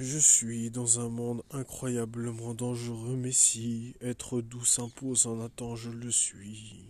Je suis dans un monde incroyablement dangereux, mais si être doux s'impose en attendant, je le suis.